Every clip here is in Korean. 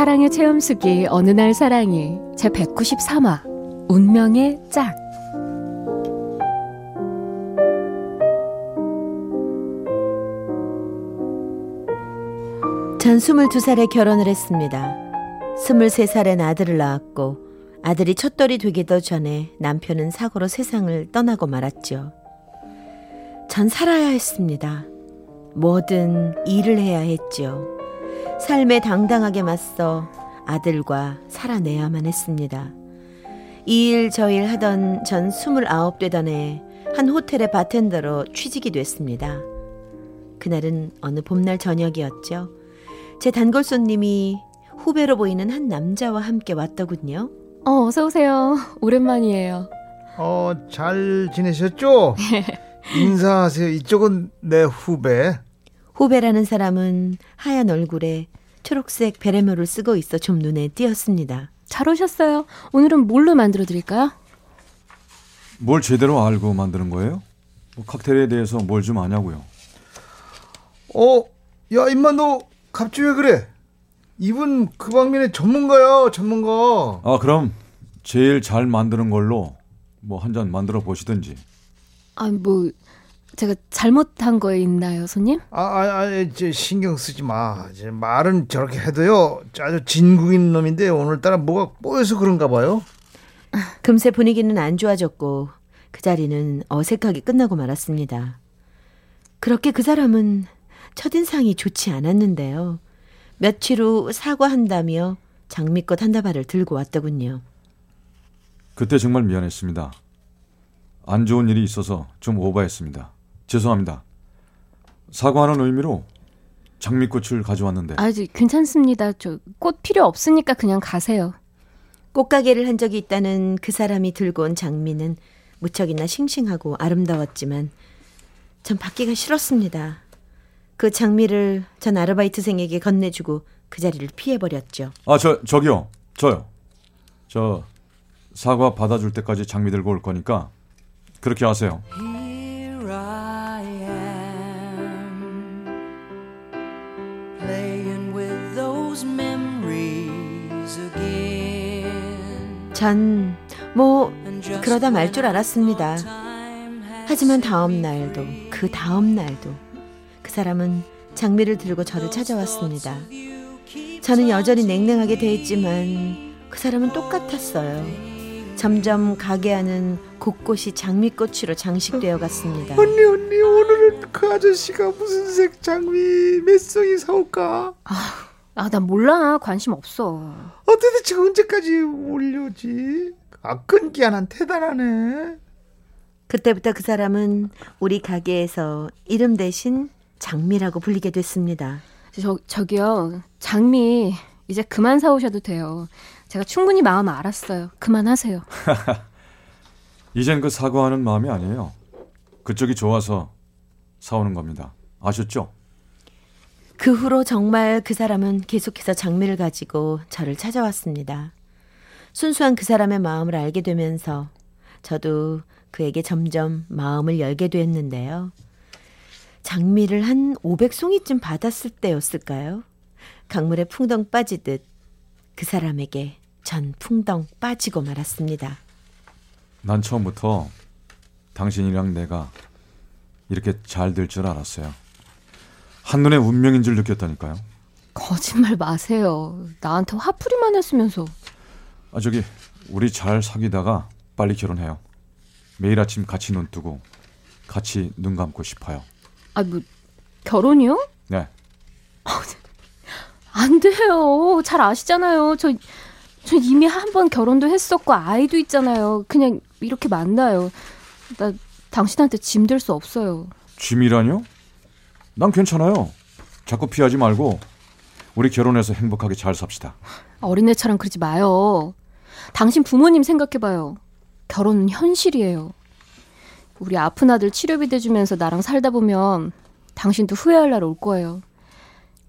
사랑의 체험수기 어느 날 사랑이 제 193화 운명의 짝 전 22살에 결혼을 했습니다. 23살엔 아들을 낳았고 아들이 첫돌이 되기도 전에 남편은 사고로 세상을 떠나고 말았죠. 전 살아야 했습니다. 뭐든 일을 해야 했죠. 삶에 당당하게 맞서 아들과 살아내야만 했습니다. 이 일 저 일 하던 전 29되던 해 한 호텔의 바텐더로 취직이 됐습니다. 그날은 어느 봄날 저녁이었죠. 제 단골 손님이 후배로 보이는 한 남자와 함께 왔더군요. 어, 어서 오세요. 오랜만이에요. 어, 잘 지내셨죠? 인사하세요. 이쪽은 내 후배. 후배라는 사람은 하얀 얼굴에 초록색 베레모를 쓰고 있어 좀 눈에 띄었습니다. 잘 오셨어요. 오늘은 뭘로 만들어 드릴까요? 뭘 제대로 알고 만드는 거예요? 뭐 칵테일에 대해서 뭘 좀 아냐고요? 어, 야, 임마 너 갑자기 왜 그래? 이분 그 방면의 전문가야, 전문가. 아 그럼 제일 잘 만드는 걸로 뭐 한 잔 만들어 보시든지. 아, 뭐 제가 잘못한 거 있나요, 손님? 아, 아, 아, 이제 신경 쓰지 마. 이제 말은 저렇게 해도요. 아주 진국인 놈인데 오늘따라 뭐가 꼬여서 그런가 봐요. 금세 분위기는 안 좋아졌고 그 자리는 어색하게 끝나고 말았습니다. 그렇게 그 사람은 첫인상이 좋지 않았는데요. 며칠 후 사과한다며 장미꽃 한 다발을 들고 왔더군요. 그때 정말 미안했습니다. 안 좋은 일이 있어서 좀 오버했습니다. 죄송합니다. 사과하는 의미로 장미꽃을 가져왔는데. 아, 직 괜찮습니다. 저 꽃 필요 없으니까 그냥 가세요. 꽃가게를 한 적이 있다는 그 사람이 들고 온 장미는 무척이나 싱싱하고 아름다웠지만 전 받기가 싫었습니다. 그 장미를 전 아르바이트생에게 건네주고 그 자리를 피해버렸죠. 아, 저 저기요. 저요. 저 사과 받아줄 때까지 장미 들고 올 거니까 그렇게 하세요. 전 뭐 그러다 말 줄 알았습니다. 하지만 다음 날도 그 다음 날도 그 사람은 장미를 들고 저를 찾아왔습니다. 저는 여전히 냉랭하게 대했지만 그 사람은 똑같았어요. 점점 가게 안은 곳곳이 장미꽃으로 장식되어 갔습니다. 언니, 언니, 오늘은 그 아저씨가 무슨 색 장미 몇 송이 사올까? 아, 난 몰라. 관심 없어. 어, 도대체 언제까지 올려지? 아, 끈기 하나 대단하네. 그때부터 그 사람은 우리 가게에서 이름 대신 장미라고 불리게 됐습니다. 저 저기요. 장미 이제 그만 사오셔도 돼요. 제가 충분히 마음 알았어요. 그만하세요. 이젠 그 사과하는 마음이 아니에요. 그쪽이 좋아서 사오는 겁니다. 아셨죠? 그 후로 정말 그 사람은 계속해서 장미를 가지고 저를 찾아왔습니다. 순수한 그 사람의 마음을 알게 되면서 저도 그에게 점점 마음을 열게 됐는데요. 장미를 한 500송이쯤 받았을 때였을까요? 강물에 풍덩 빠지듯 그 사람에게 전 풍덩 빠지고 말았습니다. 난 처음부터 당신이랑 내가 이렇게 잘 될 줄 알았어요. 한눈에 운명인 줄 느꼈다니까요. 거짓말 마세요. 나한테 화풀이만 했으면서. 아 저기 우리 잘 사귀다가 빨리 결혼해요. 매일 아침 같이 눈 뜨고 같이 눈 감고 싶어요. 아, 뭐 결혼이요? 네. 안 돼요. 잘 아시잖아요. 저, 저 이미 한 번 결혼도 했었고 아이도 있잖아요. 그냥 이렇게 만나요. 나 당신한테 짐 될 수 없어요. 짐이라뇨? 난 괜찮아요. 자꾸 피하지 말고 우리 결혼해서 행복하게 잘 삽시다. 어린애처럼 그러지 마요. 당신 부모님 생각해봐요. 결혼은 현실이에요. 우리 아픈 아들 치료비 대주면서 나랑 살다 보면 당신도 후회할 날 올 거예요.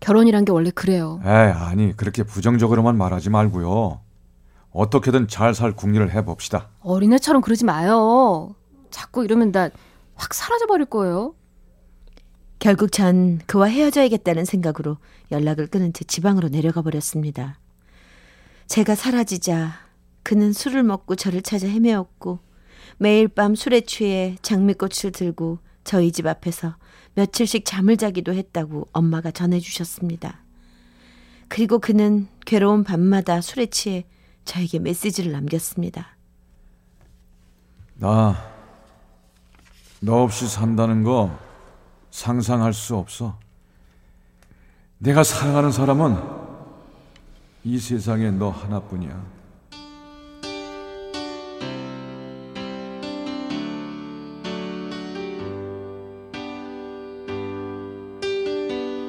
결혼이란 게 원래 그래요. 에이, 아니, 그렇게 부정적으로만 말하지 말고요. 어떻게든 잘 살 궁리를 해봅시다. 어린애처럼 그러지 마요. 자꾸 이러면 나 확 사라져버릴 거예요. 결국 전 그와 헤어져야겠다는 생각으로 연락을 끊은 채 지방으로 내려가 버렸습니다. 제가 사라지자 그는 술을 먹고 저를 찾아 헤매었고 매일 밤 술에 취해 장미꽃을 들고 저희 집 앞에서 며칠씩 잠을 자기도 했다고 엄마가 전해주셨습니다. 그리고 그는 괴로운 밤마다 술에 취해 저에게 메시지를 남겼습니다. 나, 너 없이 산다는 거 상상할 수 없어. 내가 사랑하는 사람은 이 세상에 너 하나뿐이야.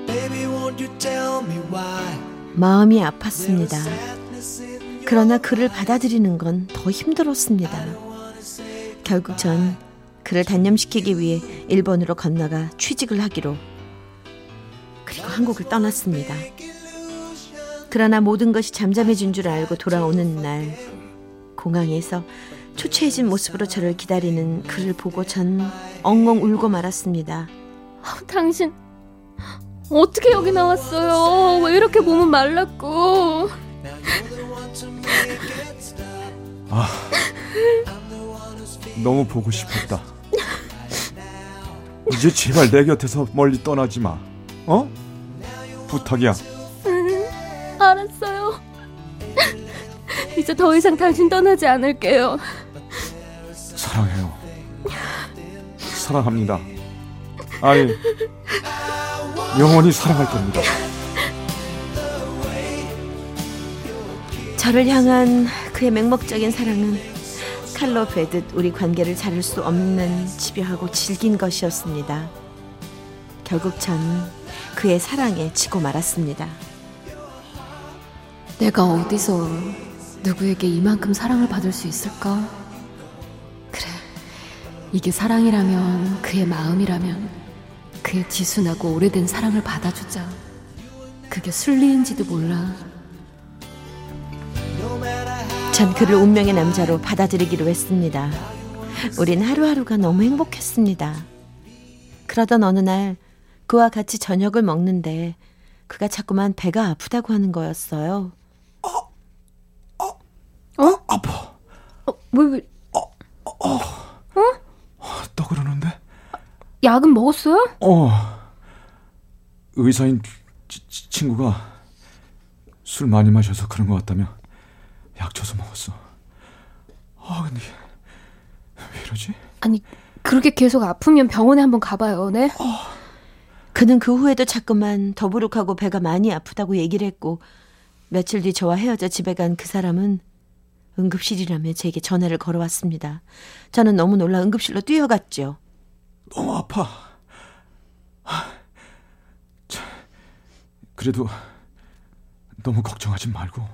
Baby, won't you tell me why? 마음이 아팠습니다. 그러나 그를 받아들이는 건 더 힘들었습니다. 결국 전 그를 단념시키기 위해 일본으로 건너가 취직을 하기로 그리고 한국을 떠났습니다. 그러나 모든 것이 잠잠해진 줄 알고 돌아오는 날 공항에서 초췌해진 모습으로 저를 기다리는 그를 보고 전 엉엉 울고 말았습니다. 아, 당신 어떻게 여기 나왔어요? 왜 이렇게 몸은 말랐고? 너무 보고 싶었다. 이제 제발 내 곁에서 멀리 떠나지 마. 어? 부탁이야. 알았어요. 이제 더 이상 당신 떠나지 않을게요. 사랑해요. 사랑합니다. 아니, 영원히 사랑할 겁니다. 저를 향한 그의 맹목적인 사랑은 칼로 베듯 우리 관계를 자를 수 없는 집요하고 질긴 것이었습니다. 결국 전 그의 사랑에 지고 말았습니다. 내가 어디서 누구에게 이만큼 사랑을 받을 수 있을까? 그래, 이게 사랑이라면 그의 마음이라면 그의 지순하고 오래된 사랑을 받아주자. 그게 순리인지도 몰라. 전 그를 운명의 남자로 받아들이기로 했습니다. 우린 하루하루가 너무 행복했습니다. 그러던 어느 날 그와 같이 저녁을 먹는데 그가 자꾸만 배가 아프다고 하는 거였어요. 아파. 어, 왜, 왜, 또 그러는데? 약은 먹었어요? 어. 의사인 치- 치- 친구가 술 많이 마셔서 그런 것 같다며 약 줘서 먹었어. 아 근데 왜 이러지? 아니, 그렇게 계속 아프면 병원에 한번 가봐요, 네? 그는 그 후에도 자꾸만 더부룩하고 배가 많이 아프다고 얘기를 했고 며칠 뒤 저와 헤어져 집에 간 그 사람은 응급실이라며 제게 전화를 걸어왔습니다. 저는 너무 놀라 응급실로 뛰어갔죠. 너무 아파. 하, 참, 그래도 너무 걱정하지 말고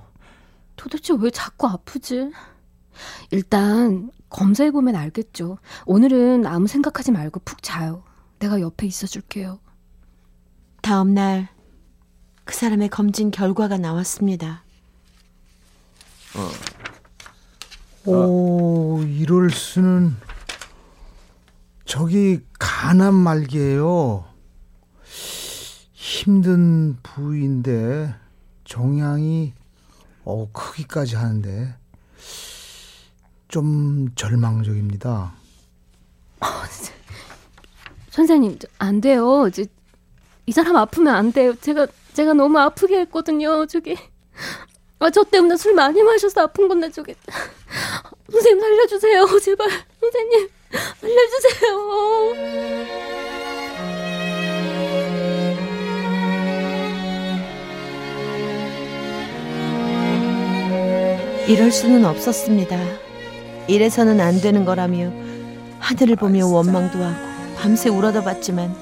도대체 왜 자꾸 아프지? 일단 검사해보면 알겠죠. 오늘은 아무 생각하지 말고 푹 자요. 내가 옆에 있어줄게요. 다음 날 그 사람의 검진 결과가 나왔습니다. 오, 이럴 수는 저기 간암 말기예요. 힘든 부위인데 종양이 어 크기까지 하는데 좀 절망적입니다. 선생님, 저- 안 돼요. 이제 이 사람 아프면 안 돼요. 제가 제가 너무 아프게 했거든요. 저기 아, 저 때문에 술 많이 마셔서 아픈 건데 저기 선생님 살려주세요. 제발 이럴 수는 없었습니다. 이래서는 안 되는 거라며 하늘을 보며 원망도 하고 밤새 울어도 봤지만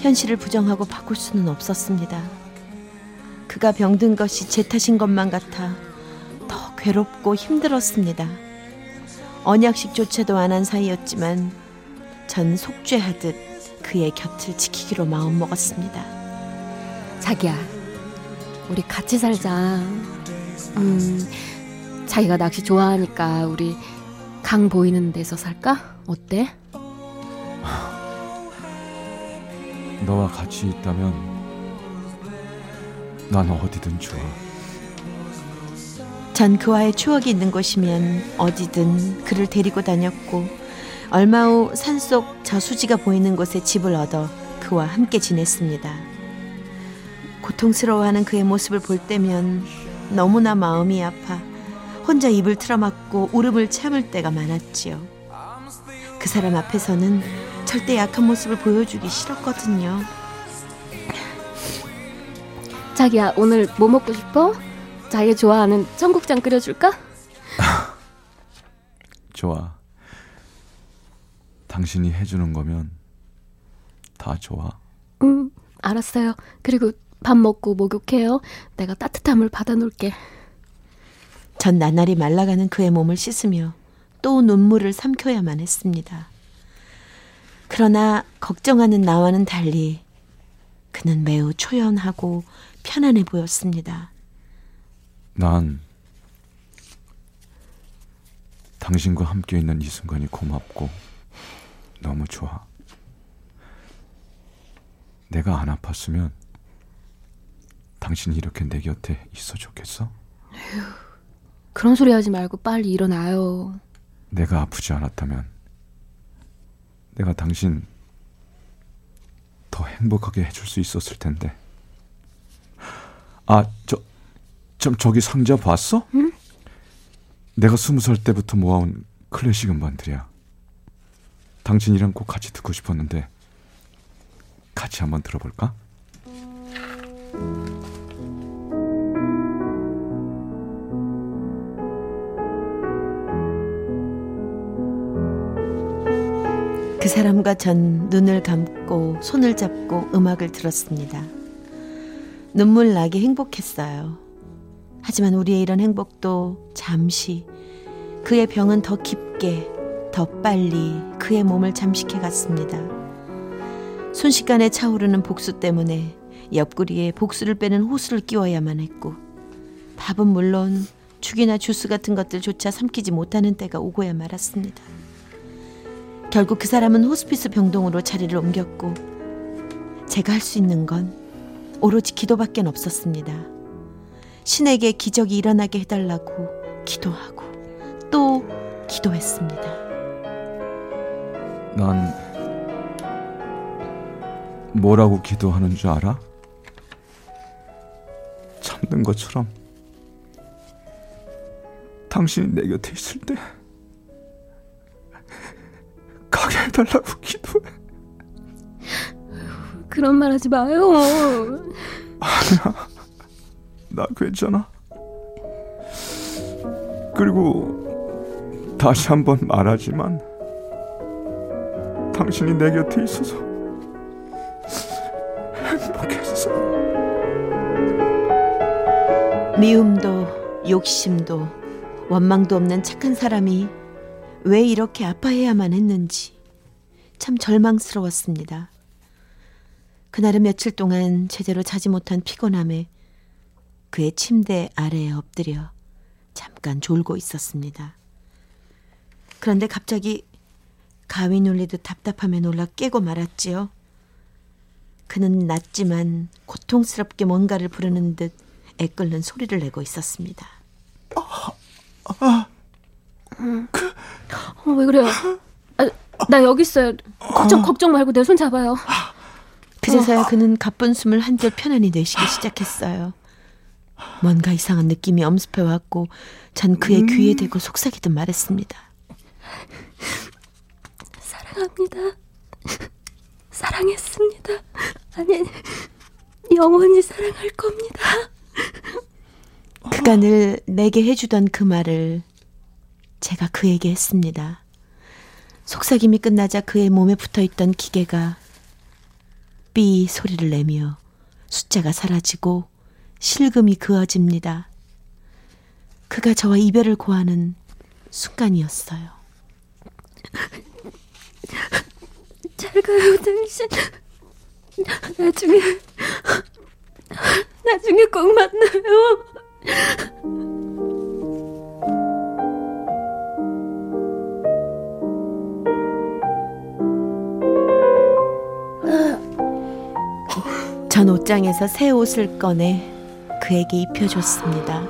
현실을 부정하고 바꿀 수는 없었습니다. 그가 병든 것이 제 탓인 것만 같아 더 괴. 괴롭고 힘들었습니다. 언약식조차도 안 한 사이였지만 전 속죄하듯 그의 곁을 지키기로 마음먹었습니다. 자기야, 우리 같이 살자. 음, 자기가 낚시 좋아하니까 우리 강 보이는 데서 살까? 어때? 너와 같이 있다면 난 어디든 좋아. 전 그와의 추억이 있는 곳이면 어디든 그를 데리고 다녔고 얼마 후 산속 저수지가 보이는 곳에 집을 얻어 그와 함께 지냈습니다. 고통스러워하는 그의 모습을 볼 때면 너무나 마음이 아파 혼자 입을 틀어막고 울음을 참을 때가 많았지요. 그 사람 앞에서는 절대 약한 모습을 보여주기 싫었거든요. 자기야, 오늘 뭐 먹고 싶어? 자기 좋아하는 청국장 끓여줄까? 좋아. 당신이 해주는 거면 다 좋아. 음, 알았어요. 그리고 밥 먹고 목욕해요. 내가 따뜻한 물 받아놓을게. 전 나날이 말라가는 그의 몸을 씻으며 또 눈물을 삼켜야만 했습니다. 그러나 걱정하는 나와는 달리 그는 매우 초연하고 편안해 보였습니다. 난 당신과 함께 있는 이 순간이 고맙고 너무 좋아. 내가 안 아팠으면 당신이 이렇게 내 곁에 있어 줬겠어? 그런 소리 하지 말고 빨리 일어나요. 내가 아프지 않았다면 내가 당신 더 행복하게 해줄 수 있었을 텐데. 아, 저, 참 저기 상자 봤어? 응? 내가 스무 살 때부터 모아온 클래식 음반들이야. 당신이랑 꼭 같이 듣고 싶었는데 같이 한번 들어볼까? 그 사람과 전 눈을 감고 손을 잡고 음악을 들었습니다. 눈물 나게 행복했어요. 하지만 우리의 이런 행복도 잠시 그의 병은 더 깊게 더 빨리 그의 몸을 잠식해 갔습니다. 순식간에 차오르는 복수 때문에 옆구리에 복수를 빼는 호수를 끼워야만 했고 밥은 물론 죽이나 주스 같은 것들조차 삼키지 못하는 때가 오고야 말았습니다. 결국 그 사람은 호스피스 병동으로 자리를 옮겼고 제가 할 수 있는 건 오로지 기도밖엔 없었습니다. 신에게 기적이 일어나게 해달라고 기도하고 또 기도했습니다. 난 뭐라고 기도하는 줄 알아? 참는 것처럼 당신이 내 곁에 있을 때 가게 해달라고 기도해. 그런 말 하지 마요. 나 괜찮아. 그리고 다시 한번 말하지만 당신이 내 곁에 있어서 행복했어. 미움도 욕심도 원망도 없는 착한 사람이 왜 이렇게 아파해야만 했는지 참 절망스러웠습니다. 그날은 며칠 동안 제대로 자지 못한 피곤함에 그의 침대 아래에 엎드려 잠깐 졸고 있었습니다. 그런데 갑자기 가위 눌리듯 답답함에 놀라 깨고 말았지요. 그는 낮지만 고통스럽게 뭔가를 부르는 듯 애끓는 소리를 내고 있었습니다. 어, 왜 그래요? 아, 나 여기 있어요. 걱정 걱정 말고 내 손 잡아요. 그제서야 그는 가쁜 숨을 한결 편안히 내쉬기 시작했어요. 뭔가 이상한 느낌이 엄습해 왔고 전 그의 귀에 대고 속삭이듯 말했습니다. 사랑합니다. 사랑했습니다. 아니 영원히 사랑할 겁니다. 그가 늘 내게 해주던 그 말을 제가 그에게 했습니다. 속삭임이 끝나자 그의 몸에 붙어 있던 기계가 삐 소리를 내며 숫자가 사라지고 실금이 그어집니다. 그가 저와 이별을 고하는 순간이었어요. 잘 가요, 당신. 나중에, 나중에 꼭 만나요. 옷장에서 새 옷을 꺼내 그에게 입혀줬습니다.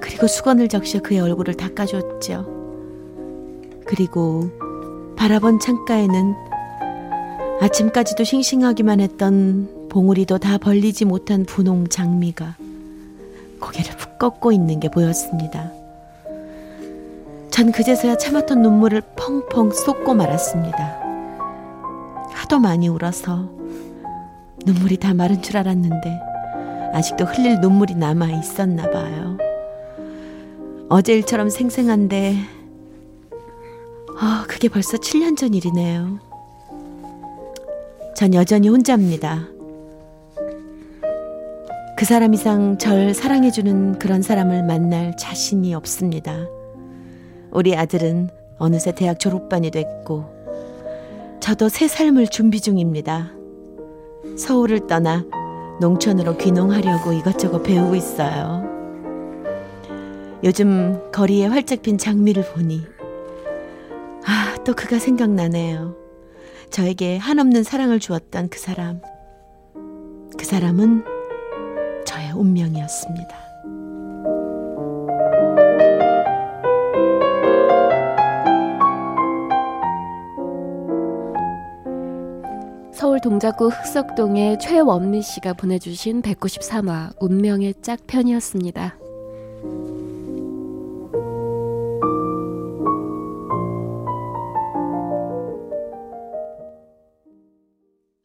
그리고 수건을 적셔 그의 얼굴을 닦아줬죠. 그리고 바라본 창가에는 아침까지도 싱싱하기만 했던 봉우리도 다 벌리지 못한 분홍 장미가 고개를 푹 꺾고 있는 게 보였습니다. 전 그제서야 참았던 눈물을 펑펑 쏟고 말았습니다. 하도 많이 울어서 눈물이 다 마른 줄 알았는데 아직도 흘릴 눈물이 남아 있었나 봐요. 어제 일처럼 생생한데 아, 그게 벌써 7년 전 일이네요. 전 여전히 혼자입니다. 그 사람 이상 절 사랑해주는 그런 사람을 만날 자신이 없습니다. 우리 아들은 어느새 대학 졸업반이 됐고, 저도 새 삶을 준비 중입니다. 서울을 떠나 농촌으로 귀농하려고 이것저것 배우고 있어요. 요즘 거리에 활짝 핀 장미를 보니, 아, 또 그가 생각나네요. 저에게 한없는 사랑을 주었던 그 사람. 그 사람은 저의 운명이었습니다. 서울 동작구 흑석동의 최원미 씨가 보내주신 193화 운명의 짝편이었습니다.